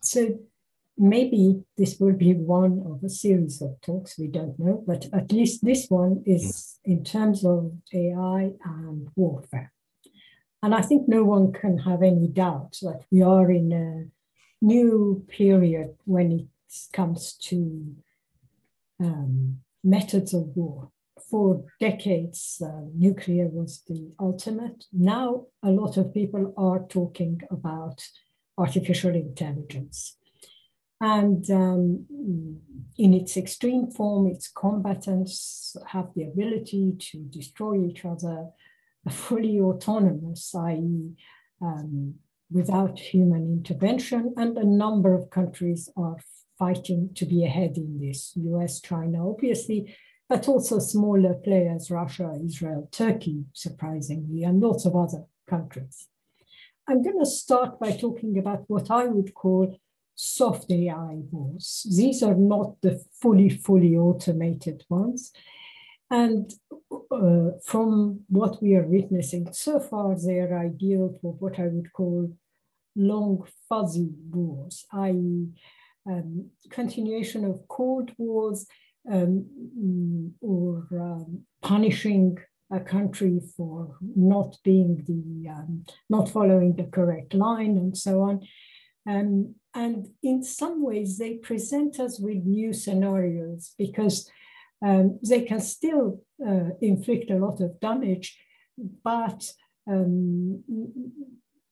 so maybe this will be one of a series of talks, we don't know, but at least this one is in terms of AI and warfare. And I think no one can have any doubt that we are in a new period when it comes to um, methods of war. For decades, uh, nuclear was the ultimate. Now, a lot of people are talking about artificial intelligence. And um, in its extreme form, its combatants have the ability to destroy each other, fully autonomous, i.e., um, without human intervention. And a number of countries are fighting to be ahead in this US, China, obviously, but also smaller players, Russia, Israel, Turkey, surprisingly, and lots of other countries. I'm going to start by talking about what I would call soft AI wars. These are not the fully, fully automated ones. And uh, from what we are witnessing so far, they are ideal for what I would call long fuzzy wars, i.e., um, continuation of cold wars um, mm, or um, punishing a country for not being the um, not following the correct line and so on. Um, and in some ways, they present us with new scenarios because um, they can still uh, inflict a lot of damage, but um,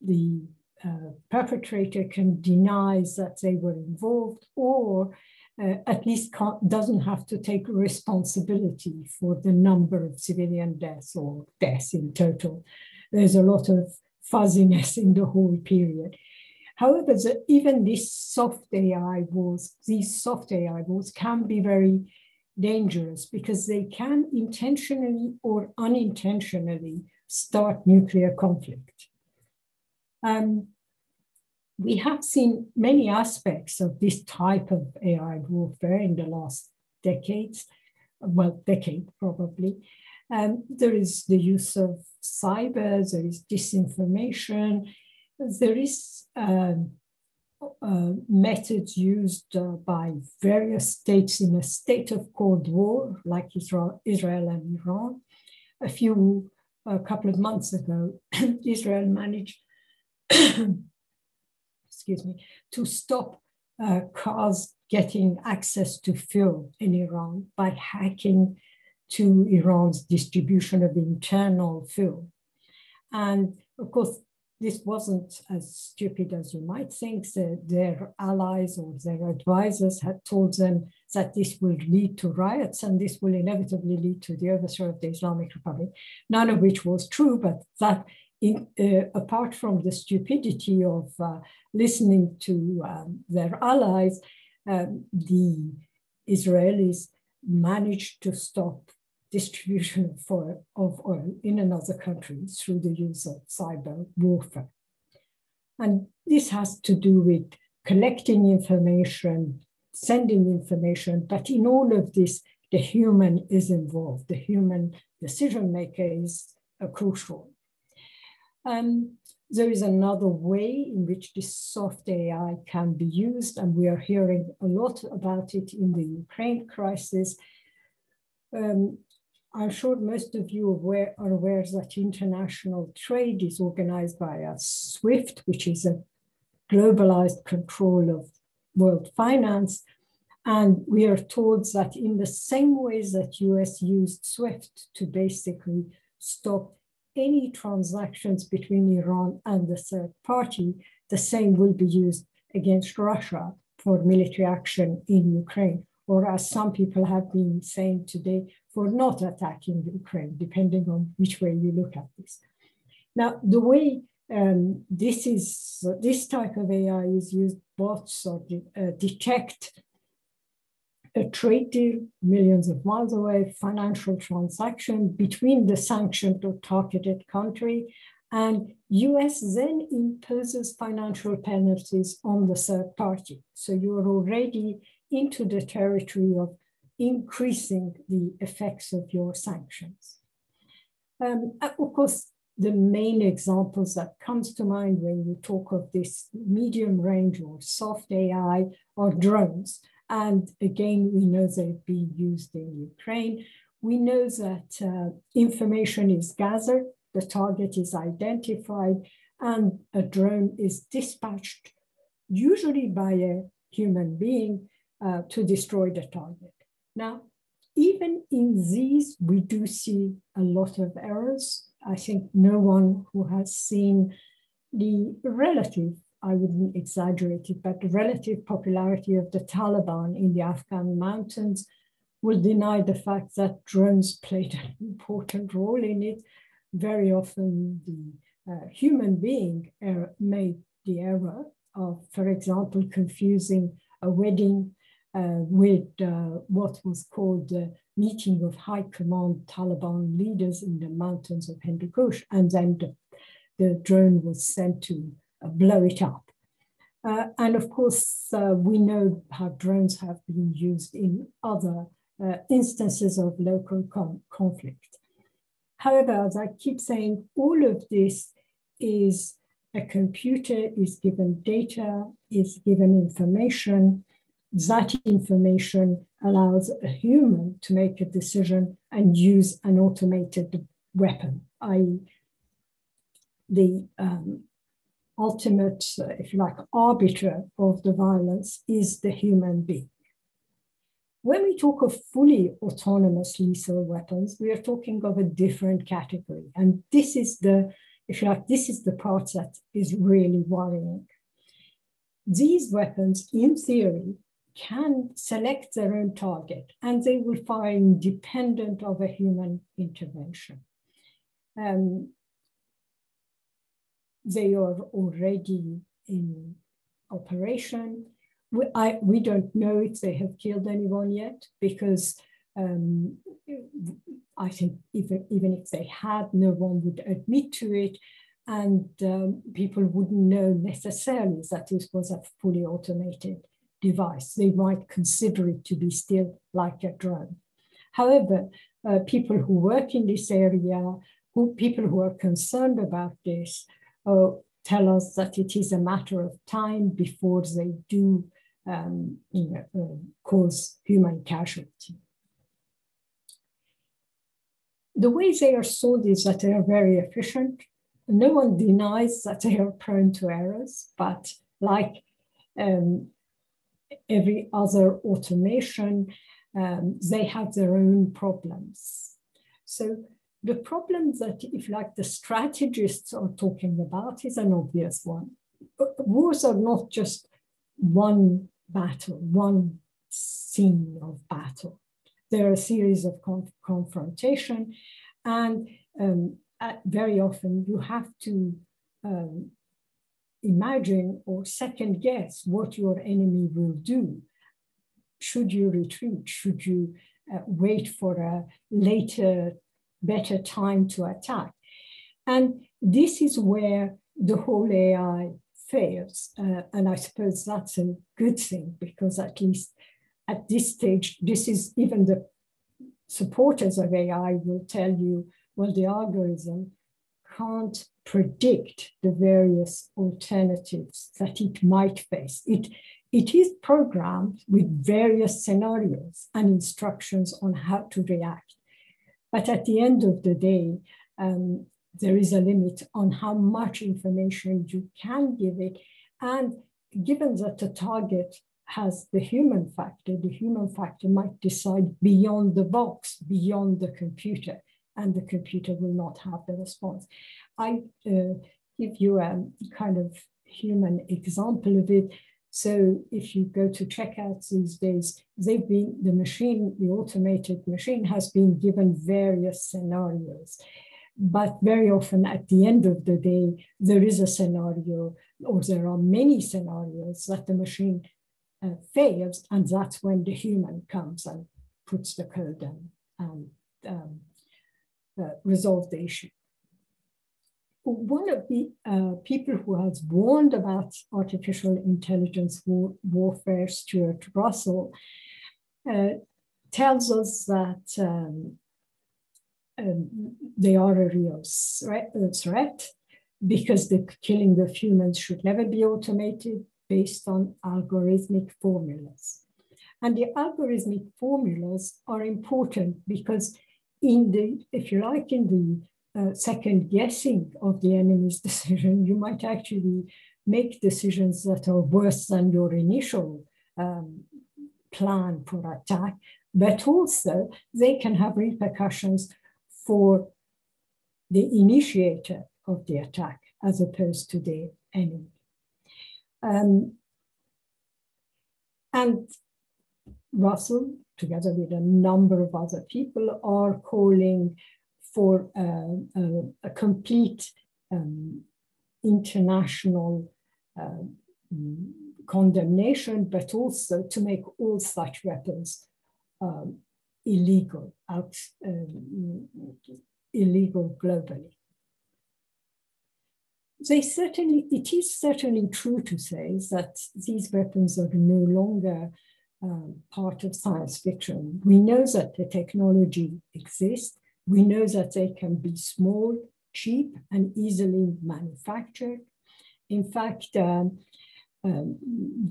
the uh, perpetrator can deny that they were involved or uh, at least doesn't have to take responsibility for the number of civilian deaths or deaths in total. There's a lot of fuzziness in the whole period. However, the, even these soft AI wars, these soft AI wars can be very dangerous because they can intentionally or unintentionally start nuclear conflict. Um, we have seen many aspects of this type of AI warfare in the last decades, well, decade probably. Um, there is the use of cyber, there is disinformation, there is um, uh, methods used uh, by various states in a state of Cold War, like Israel, Israel and Iran. A few, a couple of months ago, Israel managed, excuse me, to stop uh, cars getting access to fuel in Iran by hacking to Iran's distribution of internal fuel. And of course, this wasn't as stupid as you might think. The, their allies or their advisors had told them that this will lead to riots and this will inevitably lead to the overthrow of the Islamic Republic, none of which was true, but that in, uh, apart from the stupidity of uh, listening to um, their allies, um, the Israelis managed to stop distribution of oil in another country through the use of cyber warfare. And this has to do with collecting information, sending information, but in all of this, the human is involved. The human decision maker is crucial. Um, there is another way in which this soft AI can be used, and we are hearing a lot about it in the Ukraine crisis. Um, I'm sure most of you aware, are aware that international trade is organized by a SWIFT, which is a globalized control of world finance. And we are told that in the same ways that US used SWIFT to basically stop any transactions between Iran and the third party, the same will be used against Russia for military action in Ukraine, or as some people have been saying today, for not attacking Ukraine, depending on which way you look at this. Now, the way um, this is this type of AI is used, bots or de uh, detect a trade deal millions of miles away, financial transaction between the sanctioned or targeted country, and US then imposes financial penalties on the third party. So you're already into the territory of increasing the effects of your sanctions. Um, of course, the main examples that comes to mind when you talk of this medium range or soft AI are drones. And again, we know they've been used in Ukraine. We know that uh, information is gathered, the target is identified, and a drone is dispatched, usually by a human being, uh, to destroy the target. Now, even in these, we do see a lot of errors. I think no one who has seen the relative, I wouldn't exaggerate it, but the relative popularity of the Taliban in the Afghan mountains will deny the fact that drones played an important role in it. Very often, the uh, human being er made the error of, for example, confusing a wedding uh, with uh, what was called the meeting of high command Taliban leaders in the mountains of Hindu Kush, and then the, the drone was sent to blow it up. Uh, and of course, uh, we know how drones have been used in other uh, instances of local conflict. However, as I keep saying, all of this is a computer is given data, is given information. That information allows a human to make a decision and use an automated weapon, i.e., the um, ultimate, uh, if you like, arbiter of the violence is the human being. When we talk of fully autonomous lethal weapons, we are talking of a different category. And this is the, if you like, this is the part that is really worrying. These weapons, in theory, can select their own target and they will fire independent of a human intervention. Um, they are already in operation we, I, we don't know if they have killed anyone yet because um, I think even, even if they had, no one would admit to it. And um, people wouldn't know necessarily that this was a fully automated device. They might consider it to be still like a drone. However, uh, people who work in this area, who people who are concerned about this, uh, tell us that it is a matter of time before they do um, you know, uh, cause human casualty. The way they are sold is that they are very efficient. No one denies that they are prone to errors, but like um, every other automation, um, they have their own problems. So the problem that, if like the strategists are talking about, is an obvious one. Wars are not just one battle, one scene of battle. There are a series of conf confrontation, and um, very often you have to um, imagine or second guess what your enemy will do. Should you retreat? Should you uh, wait for a later, better time to attack? And this is where the whole AI fails. Uh, and I suppose that's a good thing because at least at this stage, this is even the supporters of AI will tell you, well, the algorithm can't predict the various alternatives that it might face. It, it is programmed with various scenarios and instructions on how to react. But at the end of the day, um, there is a limit on how much information you can give it. And given that the target has the human factor, the human factor might decide beyond the box, beyond the computer, and the computer will not have the response. I uh, give you a kind of human example of it. So if you go to checkouts these days, they've been, the machine, the automated machine has been given various scenarios. But very often at the end of the day, there is a scenario or there are many scenarios that the machine uh, fails, and that's when the human comes and puts the code in and um, uh, resolve the issue. One of the uh, people who has warned about artificial intelligence war warfare, Stuart Russell, uh, tells us that um, um, they are a real threat, because the killing of humans should never be automated based on algorithmic formulas. And the algorithmic formulas are important because in the, if you like, in the uh, second guessing of the enemy's decision, you might actually make decisions that are worse than your initial um, plan for attack, but also they can have repercussions for the initiator of the attack as opposed to the enemy. Um, and Russell, together with a number of other people, are calling for uh, a, a, complete um, international uh, condemnation, but also to make all such weapons um, illegal, out, um, illegal globally. They certainly, it is certainly true to say that these weapons are no longer um, part of science fiction. We know that the technology exists. We know that they can be small, cheap, and easily manufactured. In fact, um, um,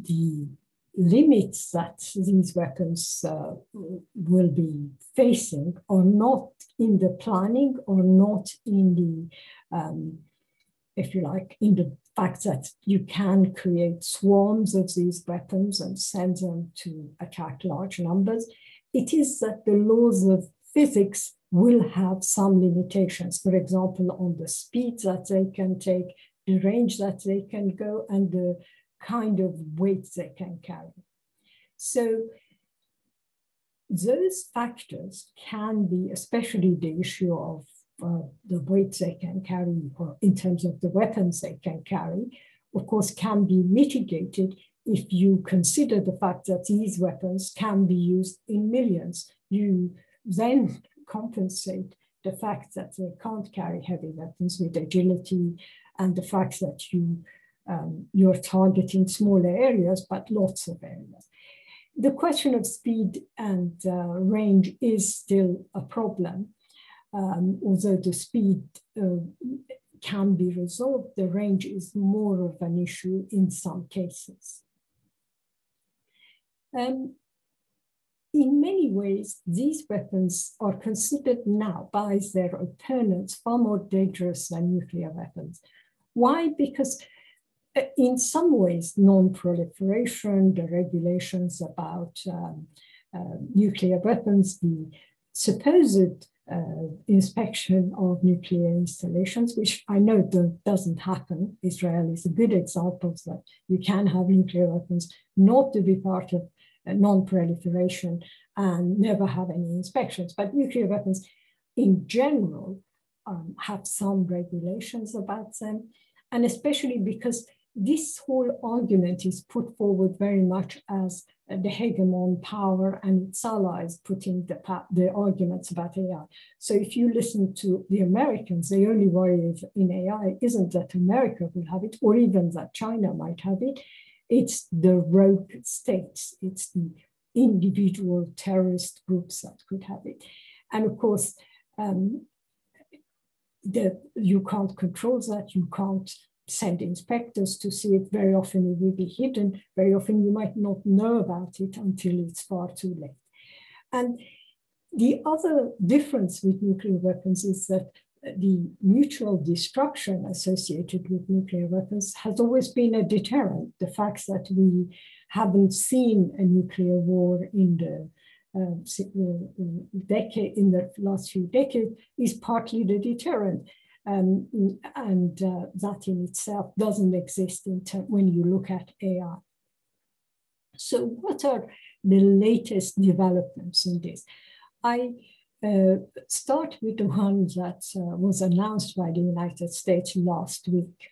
the limits that these weapons uh, will be facing are not in the planning or not in the, um, if you like, in the fact that you can create swarms of these weapons and send them to attack large numbers. It is that the laws of physics will have some limitations, for example, on the speed that they can take, the range that they can go, and the kind of weight they can carry. So those factors can be, especially the issue of uh, the weight they can carry, or in terms of the weapons they can carry, of course, can be mitigated if you consider the fact that these weapons can be used in millions. You then compensate the fact that they can't carry heavy weapons with agility and the fact that you um, you're targeting smaller areas, but lots of areas. The question of speed and uh, range is still a problem. Um, although the speed uh, can be resolved, the range is more of an issue in some cases. Um, in many ways, these weapons are considered now by their opponents far more dangerous than nuclear weapons. Why? Because uh, in some ways, non-proliferation, the regulations about um, uh, nuclear weapons, the supposed uh, inspection of nuclear installations, which I know doesn't happen. Israel is a good example that you can have nuclear weapons not to be part of non-proliferation and never have any inspections. But nuclear weapons in general um, have some regulations about them, and especially because this whole argument is put forward very much as the hegemon power and its allies putting the, the arguments about AI. So if you listen to the Americans, the only worry in AI isn't that America will have it or even that China might have it. It's the rogue states, it's the individual terrorist groups that could have it. And of course, um, the, you can't control that, you can't send inspectors to see it. Very often it will be hidden. Very often you might not know about it until it's far too late. And the other difference with nuclear weapons is that the mutual destruction associated with nuclear weapons has always been a deterrent. The fact that we haven't seen a nuclear war in the uh, uh decade in the last few decades is partly the deterrent. Um, and uh, that in itself doesn't exist when you look at AI. So what are the latest developments in this? I uh, start with the one that uh, was announced by the United States last week.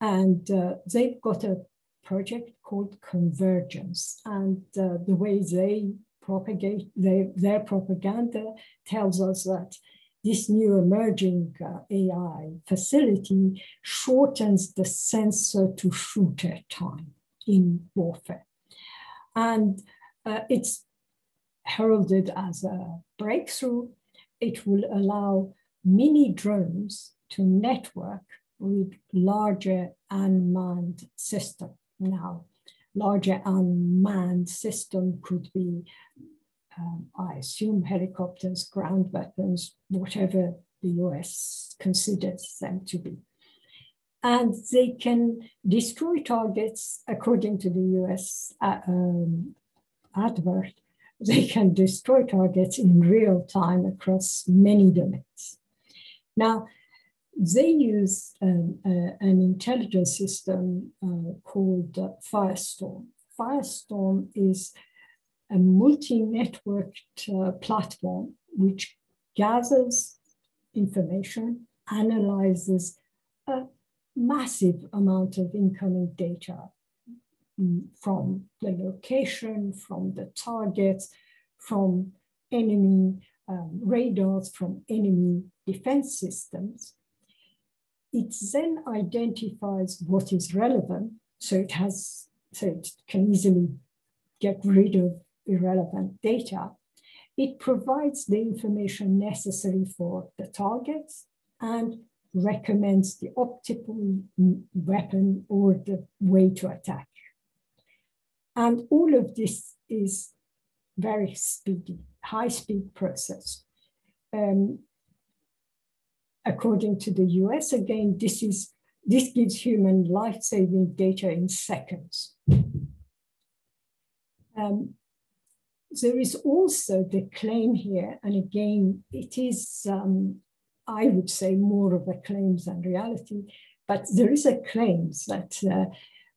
And uh, they've got a project called Convergence. And uh, the way they propagate they, their propaganda tells us that this new emerging uh, AI facility shortens the sensor to shooter time in warfare. And it's heralded as a breakthrough. it will allow mini drones to network with larger unmanned system. Now, larger unmanned system could be, um, I assume, helicopters, ground weapons, whatever the US considers them to be. And they can destroy targets according to the US uh, um, advert. They can destroy targets in real time across many domains. Now, they use um, uh, an intelligence system uh, called uh, Firestorm. Firestorm is a multi-networked uh, platform which gathers information, analyzes a massive amount of incoming data from the location, from the targets, from enemy um, radars, from enemy defense systems. It then identifies what is relevant, so it has so it can easily get rid of irrelevant data. It provides the information necessary for the targets and recommends the optimal weapon or the way to attack. And all of this is very speedy, high speed process. Um, according to the US, again, this is this gives human life-saving data in seconds. Um, there is also the claim here, and again, it is, um, I would say, more of a claim than reality, but there is a claim that uh,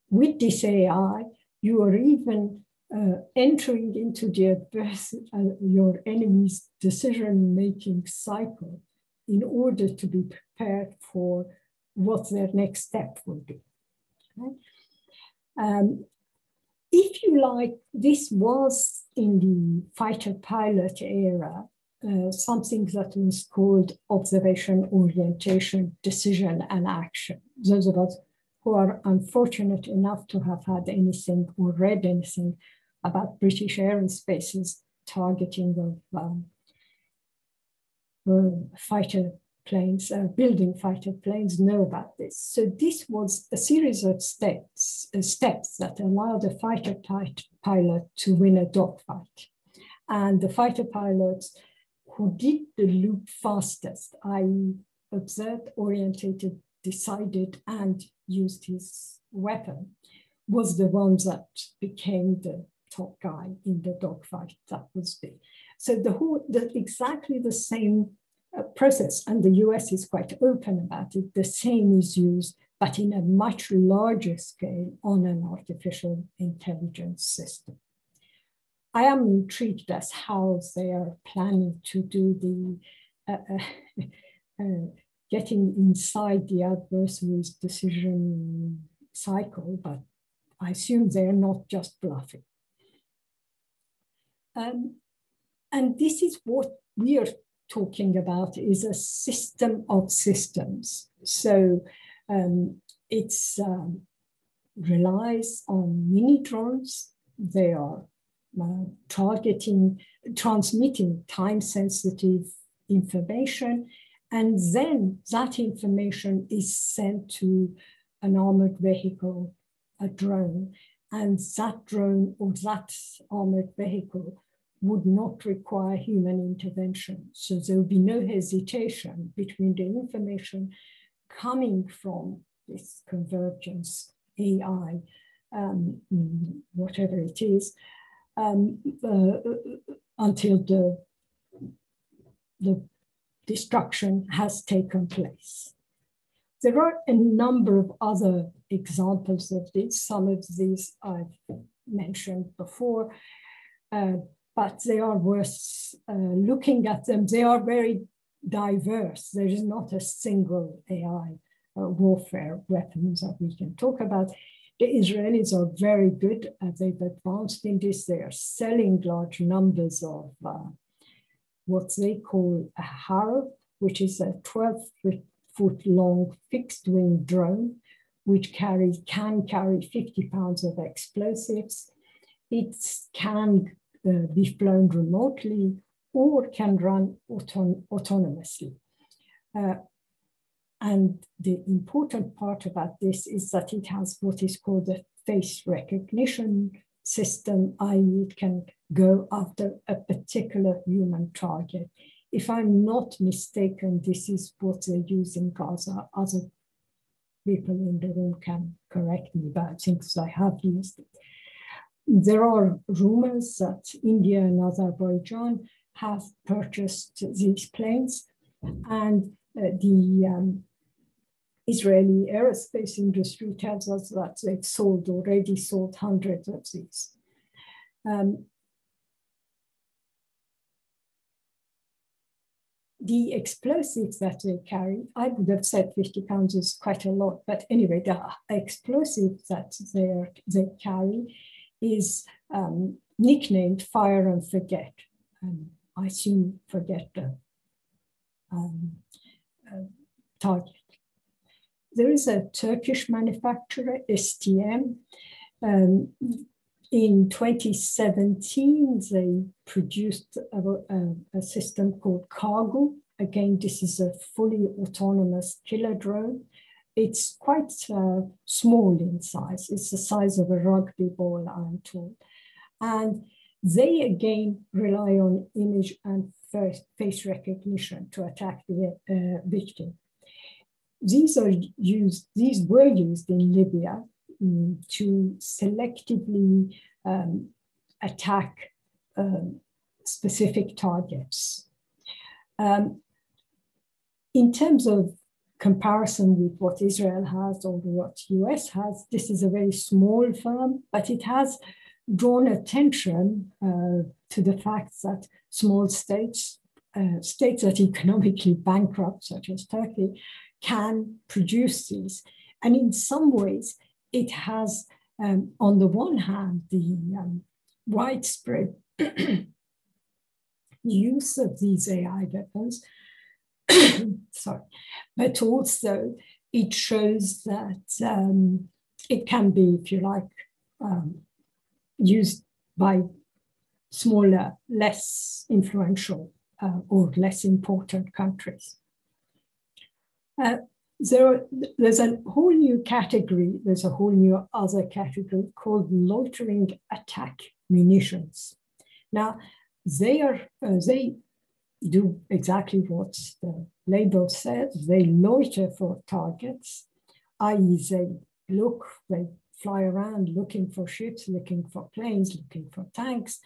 with this AI, you are even uh, entering into the adverse, uh, your enemy's decision-making cycle in order to be prepared for what their next step will be. Um, if you like, this was in the fighter pilot era, uh, something that was called observation, orientation, decision, and action. Those of us who are unfortunate enough to have had anything or read anything about British Aerospace's targeting of um, fighter planes, uh, building fighter planes know about this. So this was a series of steps, uh, steps that allowed a fighter pilot to win a dogfight. And the fighter pilots who did the loop fastest, i.e. observed, orientated, decided, and used his weapon, was the one that became the top guy in the dogfight. That was the so the whole, the, exactly the same uh, process, and the US is quite open about it, the same is used, but in a much larger scale on an artificial intelligence system. I am intrigued as how they are planning to do the uh, uh, uh getting inside the adversary's decision cycle, but I assume they're not just bluffing. Um, and this is what we are talking about is a system of systems. So um, it um, relies on mini drones. They are uh, targeting, transmitting time sensitive information. And then that information is sent to an armored vehicle, a drone. And that drone or that armored vehicle would not require human intervention. So there will be no hesitation between the information coming from this convergence AI, um, whatever it is, um, uh, until the, the destruction has taken place. There are a number of other examples of this. Some of these I've mentioned before. Uh, but they are worth uh, looking at them. They are very diverse. There is not a single AI uh, warfare weapons that we can talk about. The Israelis are very good. Uh, they've advanced in this. They are selling large numbers of uh, what they call a Harop, which is a 12 foot long fixed wing drone, which carries, can carry 50 pounds of explosives. It can uh, be flown remotely or can run auton autonomously. Uh, and the important part about this is that it has what is called a face recognition system, i.e., it can go after a particular human target. If I'm not mistaken, this is what they use in Gaza. Other people in the room can correct me, but I think I have used it. There are rumors that India and Azerbaijan have purchased these planes, and uh, the um, Israeli aerospace industry tells us that they've sold already sold hundreds of these. Um, the explosives that they carry, I would have said 50 pounds is quite a lot, but anyway, the explosives that they, are, they carry is um, nicknamed Fire and Forget. Um, I assume forget the um, uh, target. There is a Turkish manufacturer, STM. Um, in 2017, they produced a, a, a, system called Kargu. Again, this is a fully autonomous killer drone. It's quite uh, small in size. It's the size of a rugby ball, I'm told. And they again rely on image and face recognition to attack the uh, victim. These are used, these were used in Libya to selectively um, attack um, specific targets. Um, in terms of comparison with what Israel has or what US has, this is a very small firm, but it has drawn attention uh, to the fact that small states, uh, states that economically bankrupt, such as Turkey, can produce these. And in some ways, it has, um, on the one hand, the um, widespread use of these AI weapons, sorry, but also it shows that um, it can be, if you like, um, used by smaller, less influential uh, or less important countries. Uh, there, there's a whole new category, there's a whole new other category called loitering attack munitions. Now, they are uh, they do exactly what the label says. They loiter for targets, i.e., they look, they fly around looking for ships, looking for planes, looking for tanks.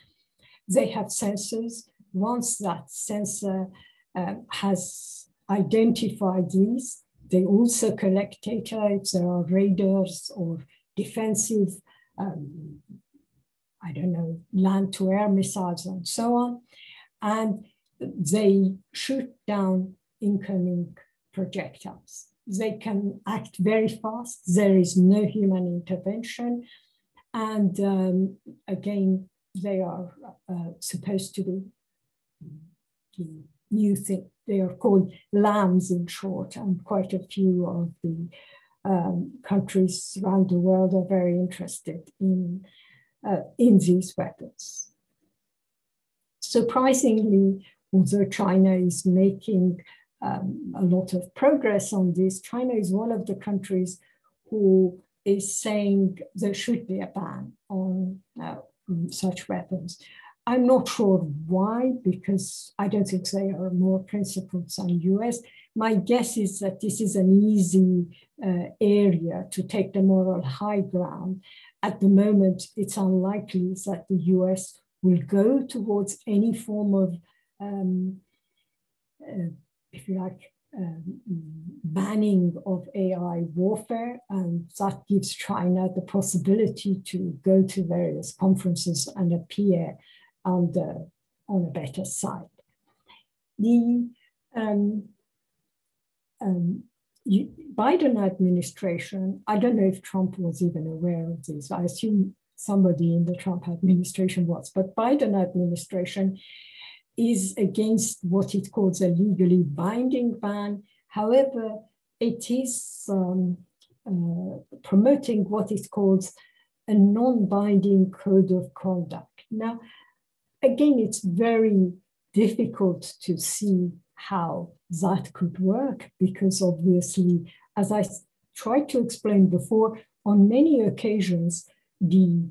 They have sensors. Once that sensor uh, has identified these, they also collect data if there are radars or defensive, um, I don't know, land to air missiles and so on. And they shoot down incoming projectiles. They can act very fast. There is no human intervention. And um, again, they are uh, supposed to be thing. They are called lambs in short, and quite a few of the um, countries around the world are very interested in, uh, in these weapons. Surprisingly, although China is making um, a lot of progress on this. China is one of the countries who is saying there should be a ban on uh, such weapons. I'm not sure why, because I don't think they are more principled than US. My guess is that this is an easy uh, area to take the moral high ground. At the moment, it's unlikely that the US will go towards any form of um, uh, if you like, um, banning of AI warfare, and that gives China the possibility to go to various conferences and appear on the on a better side. The um, um, you, Biden administration, I don't know if Trump was even aware of this. I assume somebody in the Trump administration was, but Biden administration is against what it calls a legally binding ban. However, it is um, uh, promoting what it calls a non binding code of conduct. Now, again, it's very difficult to see how that could work because obviously, as I tried to explain before, on many occasions, the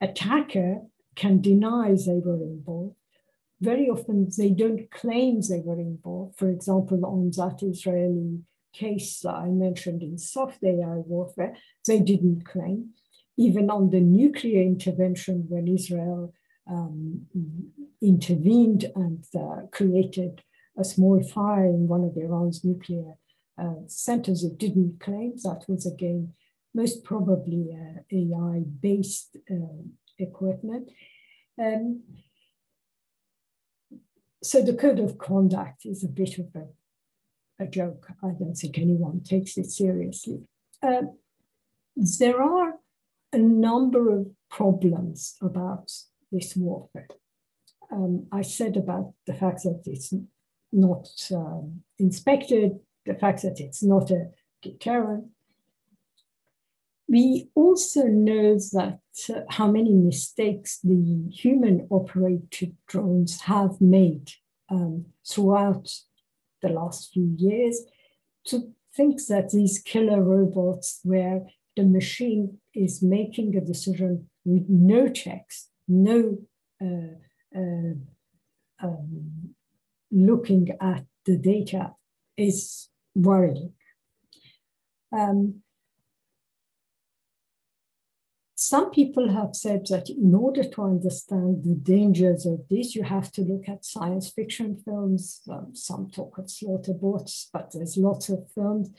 attacker can deny they were involved. Very often, they don't claim they were involved. For example, on that Israeli case that I mentioned in soft AI warfare, they didn't claim. Even on the nuclear intervention, when Israel um, intervened and uh, created a small fire in one of Iran's nuclear uh, centers, it didn't claim that was again most probably uh, AI based uh, equipment. Um, so the code of conduct is a bit of a a joke. I don't think anyone takes it seriously. Uh, there are a number of problems about this warfare. Um, I said about the fact that it's not um, inspected, the fact that it's not a deterrent. We also know that uh, how many mistakes the human operated drones have made um, throughout the last few years to think that these killer robots, where the machine is making a decision with no checks, no uh, uh, um, looking at the data, is worrying. Um, some people have said that in order to understand the dangers of this, you have to look at science fiction films. Um, some talk of slaughterbots, but there's lots of films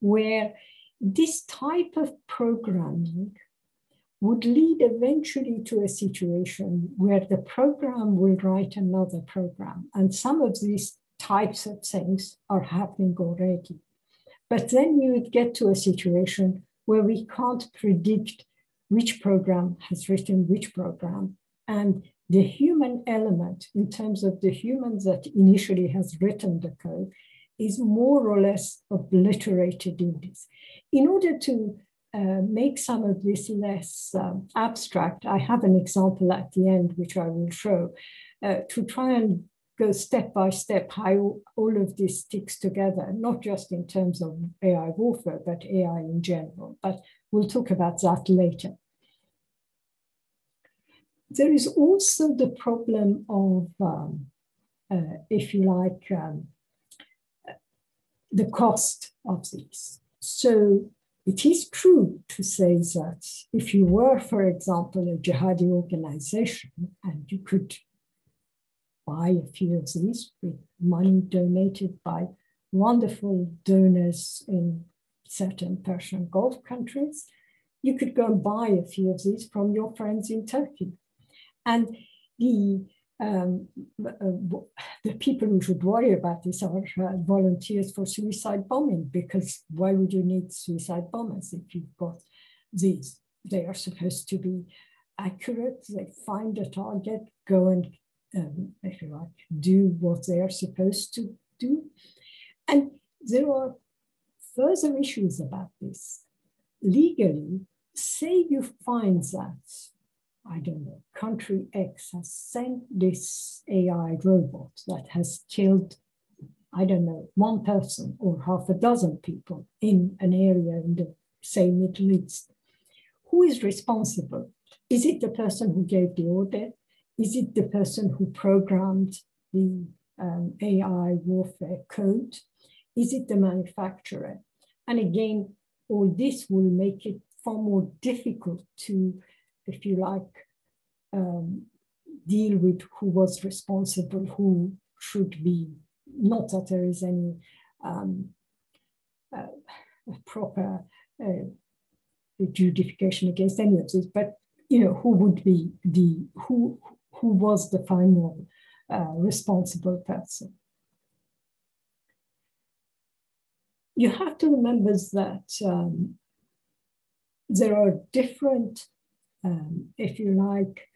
where this type of programming would lead eventually to a situation where the program will write another program. And some of these types of things are happening already. But then you would get to a situation where we can't predict which program has written which program. And the human element, in terms of the humans that initially has written the code, is more or less obliterated in this. In order to uh, make some of this less um, abstract, I have an example at the end, which I will show, uh, to try and go step by step how all of this sticks together, not just in terms of AI warfare, but AI in general. But we'll talk about that later. There is also the problem of, um, uh, if you like, um, the cost of these. So it is true to say that if you were, for example, a jihadi organization and you could buy a few of these with money donated by wonderful donors in certain Persian Gulf countries, you could go and buy a few of these from your friends in Turkey. And the um, uh, the people who should worry about this are uh, volunteers for suicide bombing, because why would you need suicide bombers if you've got these? They are supposed to be accurate. They find a target, go and, um, if you like, do what they are supposed to do. And there are further issues about this. Legally, say you find that I don't know, country X has sent this AI robot that has killed, I don't know, one person or half a dozen people in an area in the, say, Middle East. Who is responsible? Is it the person who gave the order? Is it the person who programmed the um, AI warfare code? Is it the manufacturer? And again, all this will make it far more difficult to if you like, um, deal with who was responsible, who should be, not that there is any um, uh, proper uh, against any of this, but you know, who would be the, who, who was the final uh, responsible person. You have to remember that um, there are different um, if you like,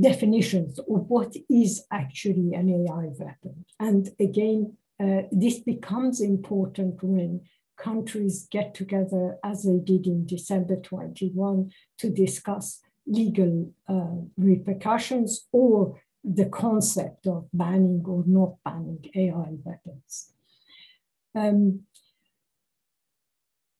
definitions of what is actually an AI weapon. And again, uh, this becomes important when countries get together, as they did in December 21, to discuss legal uh, repercussions or the concept of banning or not banning AI weapons. Um,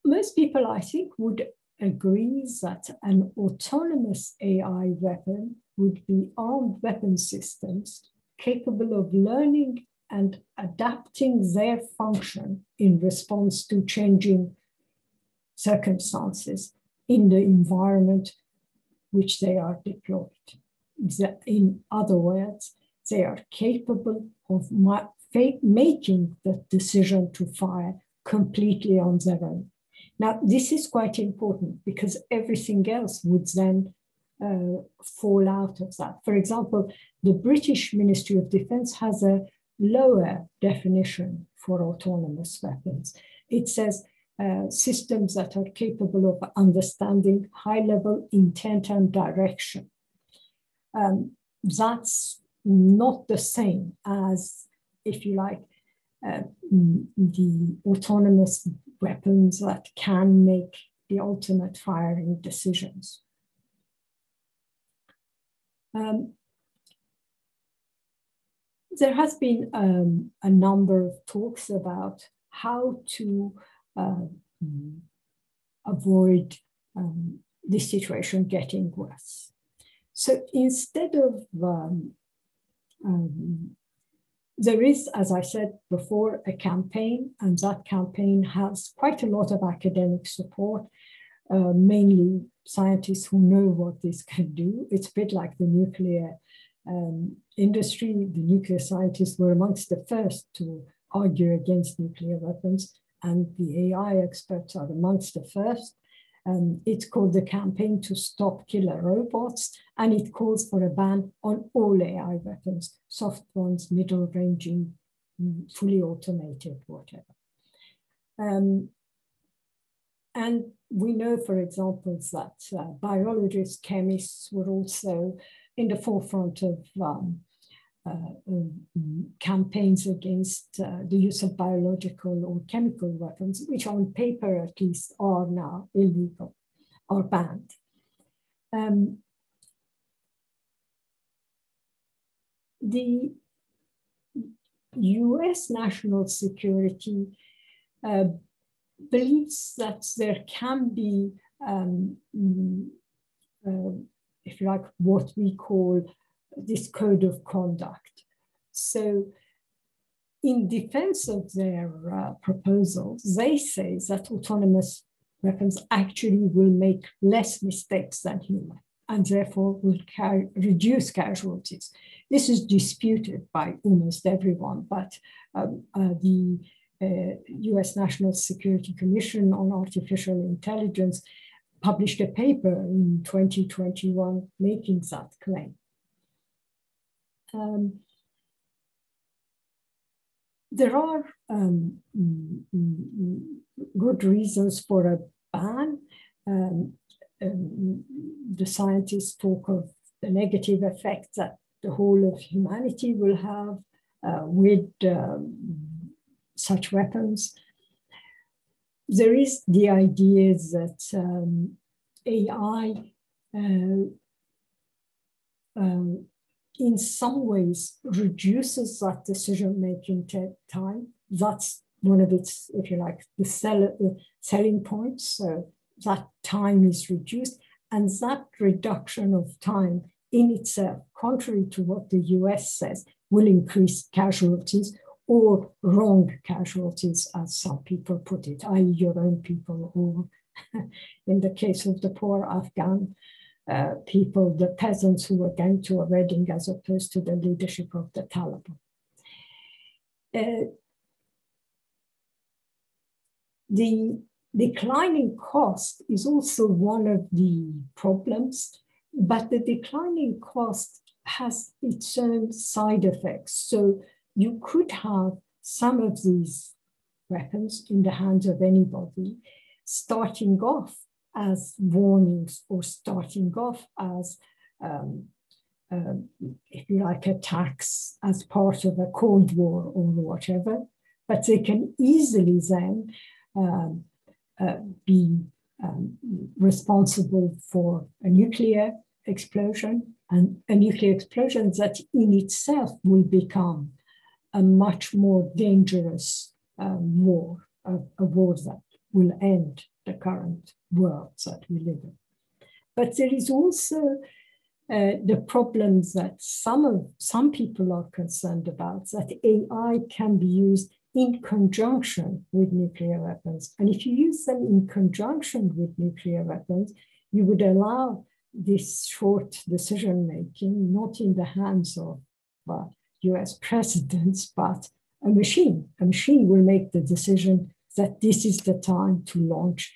most people, I think, would agree that an autonomous AI weapon would be armed weapon systems capable of learning and adapting their function in response to changing circumstances in the environment which they are deployed. In other words, they are capable of making the decision to fire completely on their own. Now, this is quite important because everything else would then uh, fall out of that. For example, the British Ministry of Defense has a lower definition for autonomous weapons. It says uh, systems that are capable of understanding high level intent and direction. Um, that's not the same as, if you like, uh, the autonomous weapons that can make the ultimate firing decisions. Um, there has been um, a number of talks about how to uh, avoid um, this situation getting worse. So instead of um, um there is, as I said before, a campaign, and that campaign has quite a lot of academic support, uh, mainly scientists who know what this can do. It's a bit like the nuclear um, industry. The nuclear scientists were amongst the first to argue against nuclear weapons, and the AI experts are amongst the first. Um, it's called the Campaign to Stop Killer Robots, and it calls for a ban on all AI weapons, soft ones, middle ranging, mm, fully automated, whatever. Um, and we know, for example, that uh, biologists, chemists were also in the forefront of um, campaigns against uh, the use of biological or chemical weapons, which on paper at least are now illegal or banned. Um, the US national security uh, believes that there can be, um, uh, if you like, what we call this code of conduct. So, in defense of their uh, proposals, they say that autonomous weapons actually will make less mistakes than human and therefore will reduce casualties. This is disputed by almost everyone, but um, uh, the uh, US National Security Commission on Artificial Intelligence published a paper in 2021 making that claim. Um, there are um, good reasons for a ban. Um, um, the scientists talk of the negative effects that the whole of humanity will have uh, with um, such weapons. There is the idea that um, AI uh, in some ways reduces that decision making time. That's one of its, if you like, the, sell, the selling points. So that time is reduced. And that reduction of time in itself, contrary to what the US says, will increase casualties or wrong casualties, as some people put it, i.e., your own people, or in the case of the poor Afghan uh, people, the peasants who were going to a wedding as opposed to the leadership of the Taliban. Uh, the declining cost is also one of the problems, but the declining cost has its own side effects. So you could have some of these weapons in the hands of anybody starting off as warnings or starting off as, um, um, if you like, attacks as part of a Cold War or whatever. But they can easily then um, uh, be um, responsible for a nuclear explosion and a nuclear explosion that in itself will become a much more dangerous um, war, a, a war that will end the current world that we live in. But there is also uh, the problems that some of some people are concerned about that AI can be used in conjunction with nuclear weapons. And if you use them in conjunction with nuclear weapons, you would allow this short decision making not in the hands of uh, US presidents, but a machine. A machine will make the decision that this is the time to launch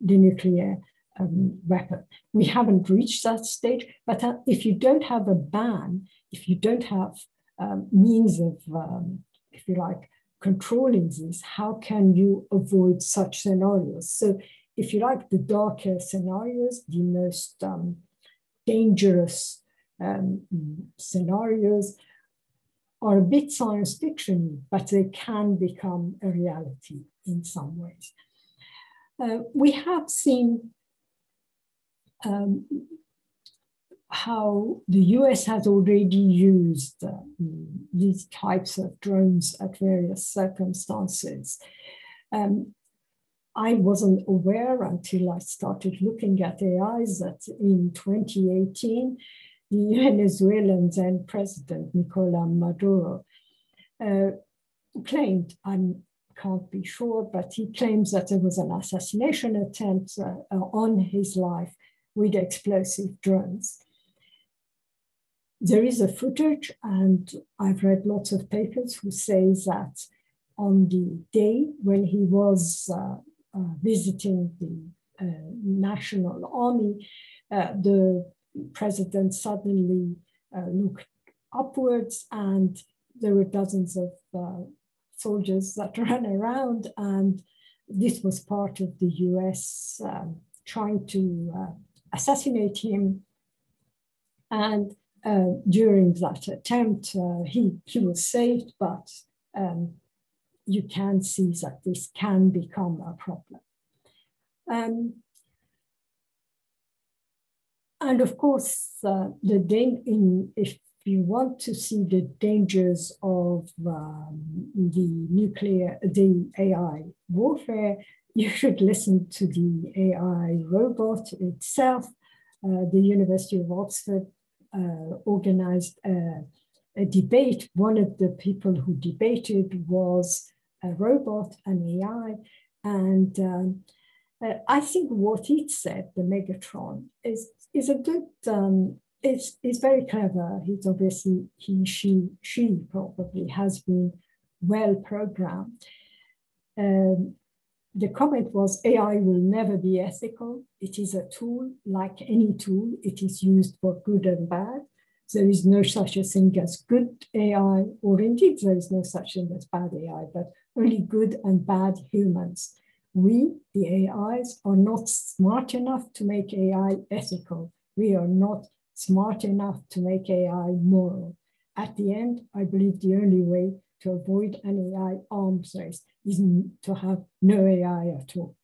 the nuclear um, weapon. We haven't reached that stage, but uh, if you don't have a ban, if you don't have um, means of, um, if you like, controlling this, how can you avoid such scenarios? So, if you like, the darker scenarios, the most um, dangerous um, scenarios are a bit science fiction, but they can become a reality in some ways. Uh, we have seen um, how the US has already used uh, these types of drones at various circumstances. Um, I wasn't aware until I started looking at AIs that in 2018, the Venezuelan then president, Nicolas Maduro, uh, claimed, I can't be sure, but he claims that there was an assassination attempt uh, on his life with explosive drones. There is a footage, and I've read lots of papers who say that on the day when he was uh, uh, visiting the uh, National Army, uh, the president suddenly uh, looked upwards and there were dozens of uh, soldiers that ran around and this was part of the US um, trying to assassinate him. And uh, during that attempt, uh, he, he was saved, but um, you can see that this can become a problem. Um, and of course, uh, the in, if you want to see the dangers of um, the nuclear, the AI warfare, you should listen to the AI robot itself. Uh, the University of Oxford uh, organized a, a, debate. One of the people who debated was a robot, an AI. And um, uh, I think what it said, the Megatron, is, is a good, um, is very clever. He's obviously, he, she, she probably has been well programmed. Um, the comment was AI will never be ethical. It is a tool, like any tool, it is used for good and bad. There is no such a thing as good AI, or indeed there is no such thing as bad AI, but only good and bad humans. We, the AIs, are not smart enough to make AI ethical. We are not smart enough to make AI moral. At the end, I believe the only way to avoid an AI arms race is to have no AI at all.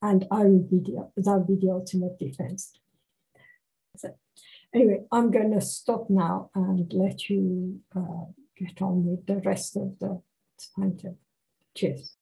And I would be the, that would be the ultimate defense. So anyway, I'm going to stop now and let you uh, get on with the rest of the time. Cheers.